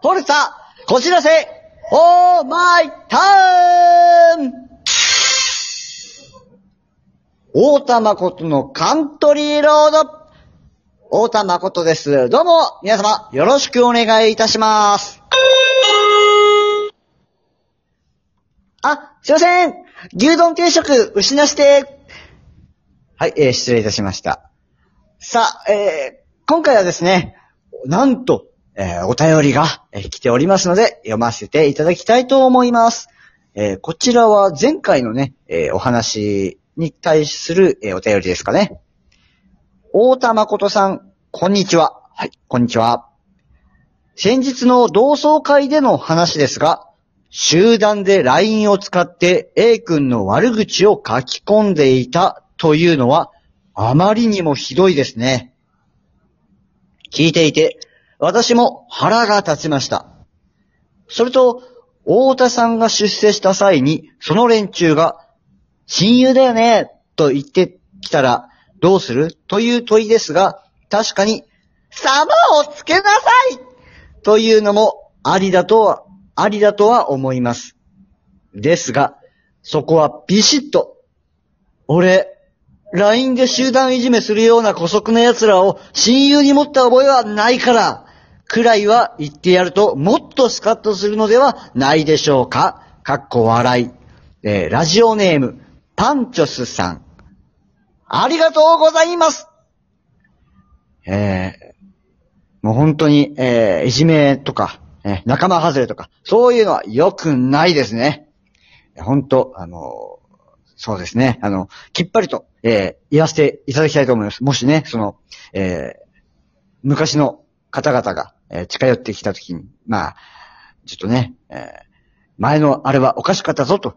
フォルツァ、こちらせ、オーマイターン大田誠のカントリーロード。大田誠です。どうも、皆様、よろしくお願いいたします。あ、すいません牛丼定食、牛なしで。はい、えー失礼いたしました。さあ、えー今回はですね、なんと、えーお便りが、えー来ておりますので、読ませていただきたいと思います。えーこちらは前回のね、えーお話に対する、えーお便りですかね。大田誠さん、こんにちは。はい、こんにちは。先日の同窓会での話ですが、集団で LINE を使って A 君の悪口を書き込んでいたというのは、あまりにもひどいですね。聞いていて、私も腹が立ちました。それと、大田さんが出世した際に、その連中が、親友だよね、と言ってきたら、どうする？という問いですが、確かに、様をつけなさいというのも、ありだとは、ありだとは思います。ですが、そこはビシッと、俺、LINE で集団いじめするような古速な奴らを親友に持った覚えはないから、くらいは言ってやるともっとスカッとするのではないでしょうか。かっこ笑い。えーラジオネーム、パンチョスさん。ありがとうございますえー、もう本当に、えーいじめとか、えー仲間外れとか、そういうのは良くないですね。本当、あのそうですね。あの、きっぱりと、え言わせていただきたいと思います。もしね、その、え昔の方々が、えー近寄ってきたときに、まあ、ちょっとね、えー前のあれはおかしかったぞ、と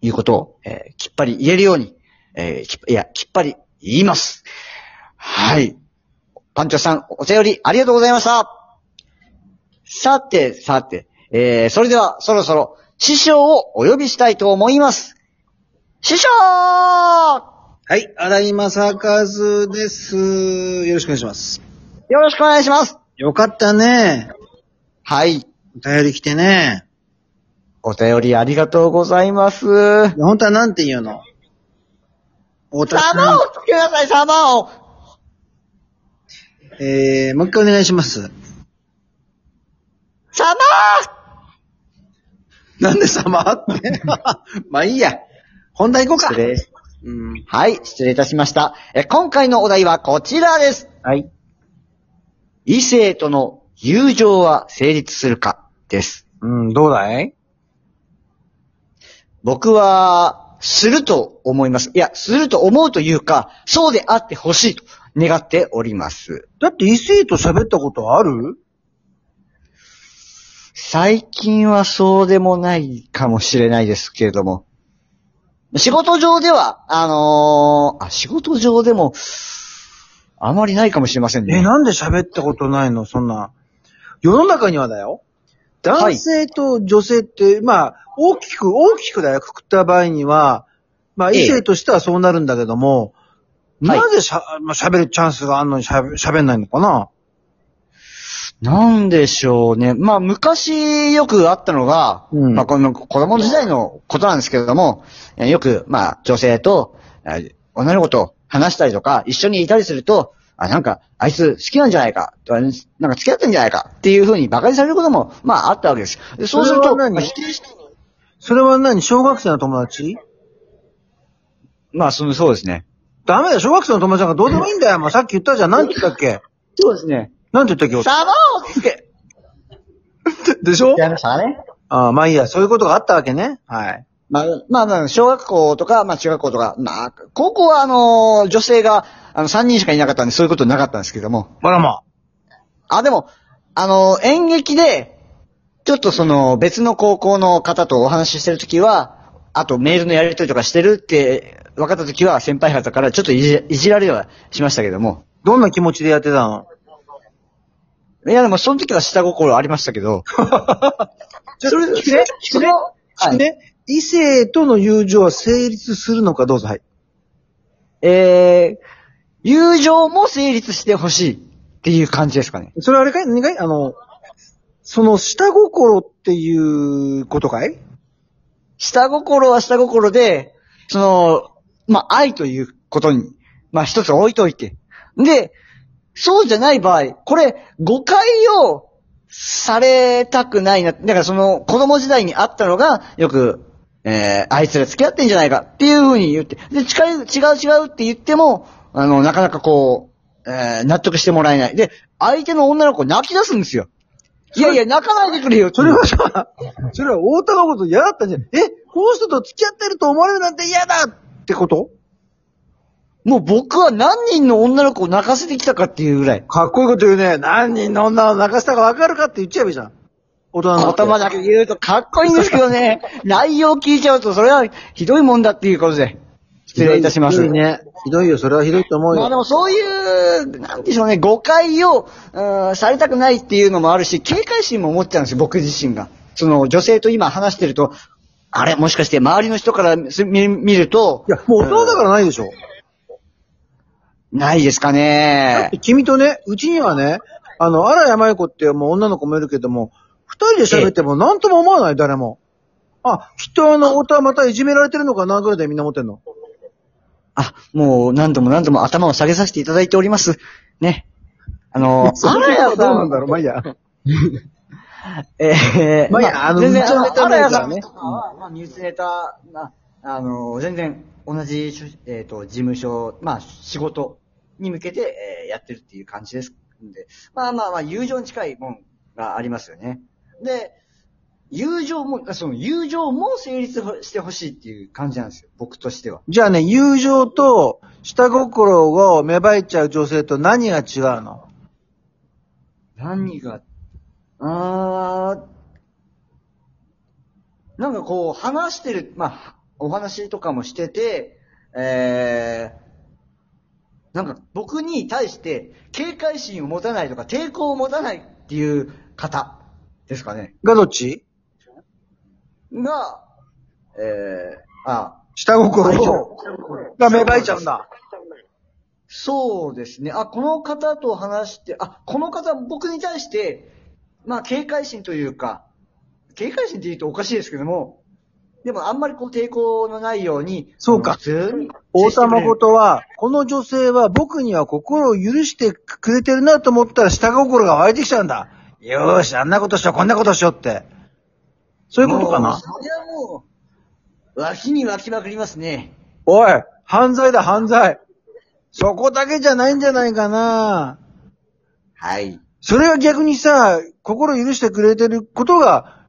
いうことを、えーきっぱり言えるように、えいや、きっぱり言います。はい。パンチョさん、お便りありがとうございました。さて、さて、えーそれでは、そろそろ、師匠をお呼びしたいと思います。師匠はい、荒井正和です。よろしくお願いします。よろしくお願いします。よかったね。はい。お便り来てね。お便りありがとうございます。本当はなんて言うの？太田さん様を、つけなさい、様をえー、もう一回お願いします。様なんで様って？まあいいや。本題行こうか。失礼。うん。はい、失礼いたしました。え今回のお題はこちらです。はい。異性との友情は成立するかです。うん、どうだい？僕は、すると思います。いや、すると思うというか、そうであってほしいと願っております。だって異性と喋ったことある？最近はそうでもないかもしれないですけれども。仕事上では、あのーあ、仕事上でも、あまりないかもしれませんね。え、なんで喋ったことないの？そんな。世の中にはだよ。男性と女性って、まあ、大きく、大きくだよ、くくった場合には、まあ、ええ異性としてはそうなるんだけども、はいなぜしゃ、まあ、喋るチャンスがあんのにしゃべ喋んないのかな？なんでしょうね。まあ、昔よくあったのが、うんまあ、この子供時代のことなんですけれども、えーよく、まあ、女性と、えー女の子と話したりとか、一緒にいたりすると、あ、なんか、あいつ好きなんじゃないか、とかなんか付き合ってんじゃないか、っていうふうに馬鹿にされることも、まあ、あったわけです。でそうすると、それは何？まあ否定しそれは何？小学生の友達？まあ、その、そうですね。ダメだよ、小学生の友達なんかどうでもいいんだよ。もうさっき言ったじゃん。なんて言ったっけ？そうですね。なんて言ったっけ？様をつけ、でしょ？やりましたかね。ああ、まあいいや、そういうことがあったわけね。はい。まあ、まあまあ、小学校とか、まあ中学校とか、まあ、高校はあの女性が、あの、3人しかいなかったんで、そういうことなかったんですけども。あらまあ、でも、あの演劇で、ちょっとその、別の高校の方とお話ししてるときは、あとメールのやり取りとかしてるって分かったときは、先輩方からちょっといじいじられはしましたけども。どんな気持ちでやってたの？いや、でもその時は下心ありましたけど。それ、聞くね聞くね聞くね異性との友情は成立するのかどうぞ、はい。えー、友情も成立してほしいっていう感じですかね。それはあれかい？何かい？あの、その下心っていうことかい？下心は下心で、その、まあ、愛ということに、まあ、一つ置いといて。で、そうじゃない場合、これ、誤解をされたくないな。だからその、子供時代にあったのが、よく、えー、あいつら付き合ってんじゃないかっていう風に言って。で、違う、違う違うって言っても、あの、なかなかこう、えー、納得してもらえない。で、相手の女の子泣き出すんですよ。いやいや、泣かないでくれよそれはさ、それは太田のこと嫌だったんじゃん。え、この人と付き合ってると思われるなんて嫌だってこと？もう僕は何人の女の子を泣かせてきたかっていうぐらい。かっこいいこと言うね。何人の女を泣かしたか分かるかって言っちゃえばいいじゃん。大人のこと頭だけ言うとかっこいいんですけどね、内容聞いちゃうとそれはひどいもんだっていうことで、失礼いたします。ひどいね。ひどいよ。それはひどいと思うよ。まあでもそういう、なんでしょうね、誤解を、うんされたくないっていうのもあるし、警戒心も持っちゃうんですよ、僕自身が。その女性と今話してると、あれ、もしかして周りの人から見見るとい、や、もう大人だからないでしょ。ないですかねて。君とね、うちにはね、あの、荒山由子ってもう女の子もいるけども、二人で喋っても何とも思わない、誰も。あ、きっとあの、太田はまたいじめられてるのかなぐらいでみんな思ってんの。あ、もう何度も何度も頭を下げさせていただいております。ね。あの、それはどうなんだろう、まあいいや。えー、まあいいやあの全然、うちのネタないからねとかは、まあ、身内ネタ、な、あの、全然、同じしゅ、えっ、と、事務所、まあ、仕事に向けて、えーやってるっていう感じですんで、まあまあまあ、友情に近いもんがありますよね。で、友情も、その、友情も成立してほしいっていう感じなんですよ、僕としては。じゃあね、友情と下心を芽生えちゃう女性と何が違うの？何が、あー、なんかこう、話してる、まあ、お話とかもしてて、えー、なんか僕に対して警戒心を持たないとか抵抗を持たないっていう方ですかね。がどっち？が、えー、あ、下心が芽生えちゃうんだ。そうですね。あ、この方と話して、あ、この方、僕に対して、まあ、警戒心というか、警戒心って言うとおかしいですけども、でもあんまりこう抵抗のないように、そうか普通に。大田誠は、この女性は僕には心を許してくれてるなと思ったら下心が湧いてきちゃうんだ。よーし、あんなことしよう、こんなことしようって。そういうことかな？そりゃもう、脇に湧きまくりますね。おい、犯罪だ、犯罪。そこだけじゃないんじゃないかな。はい。それが逆にさ、心許してくれてることが、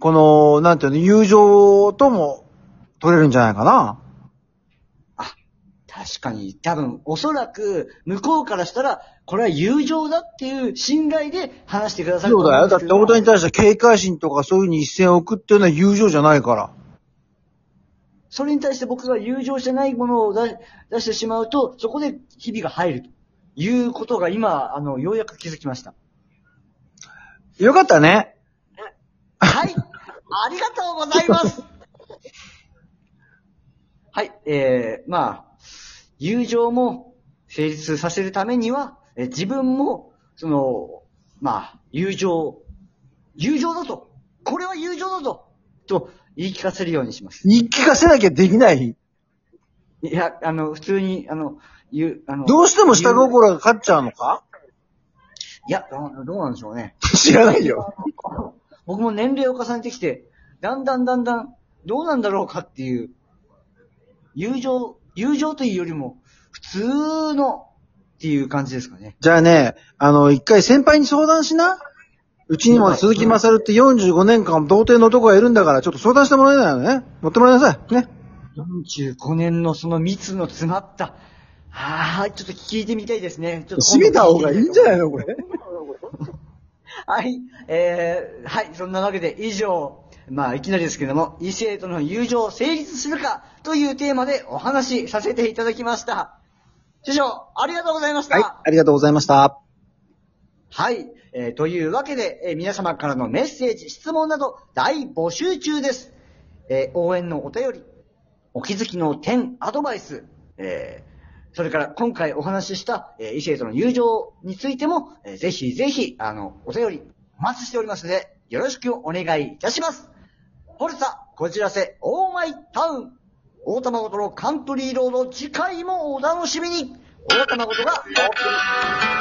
この、なんていうの、友情とも取れるんじゃないかな。確かに、多分、おそらく、向こうからしたら、これは友情だっていう信頼で話してくださるとそうだよ。だって大谷に対して警戒心とかそういうふうに一線を置くっていうのは友情じゃないから。それに対して僕が友情じゃないものを出出してしまうと、そこで日々が入るということが今、あの、ようやく気づきました。よかったね。はい。ありがとうございます。はい。えー、まあ、友情も成立させるためには、えー自分も、その、まあ、友情、友情だと。これは友情だと。と言い聞かせるようにします。言い聞かせなきゃできない？いや、あの、普通に、あの、言う、あの、どうしても下心が勝っちゃうのか？いや、どうどうなんでしょうね。知らないよ。僕も年齢を重ねてきて、だんだんだんだん、どうなんだろうかっていう、友情、友情というよりも、普通のっていう感じですかね。じゃあね、あの、一回先輩に相談しな。うちにも鈴木勝って45年間童貞の男がいるんだから、ちょっと相談してもらえないのね。乗ってもらいなさい。ね。45年のその密の詰まった、はーい、ちょっと聞いてみたいですね。ちょっと閉めた方がいいんじゃないののこれ。はい、えー、はい、そんなわけで以上、まあいきなりですけども、異性との友情成立するかというテーマでお話しさせていただきました。師匠、ありがとうございました。はい、ありがとうございました。はい。えーというわけで、えー皆様からのメッセージ、質問など大募集中です。えー応援のお便り、お気づきの点、アドバイス、えーそれから今回お話しした、えー異性との友情についても、えーぜひぜひ、あの、お便りお待ちしておりますので、よろしくお願いいたします。ホルサ、こじらせ、オーマイタウン。大玉ごとのカントリーロード次回もお楽しみに。大玉ごとがお送り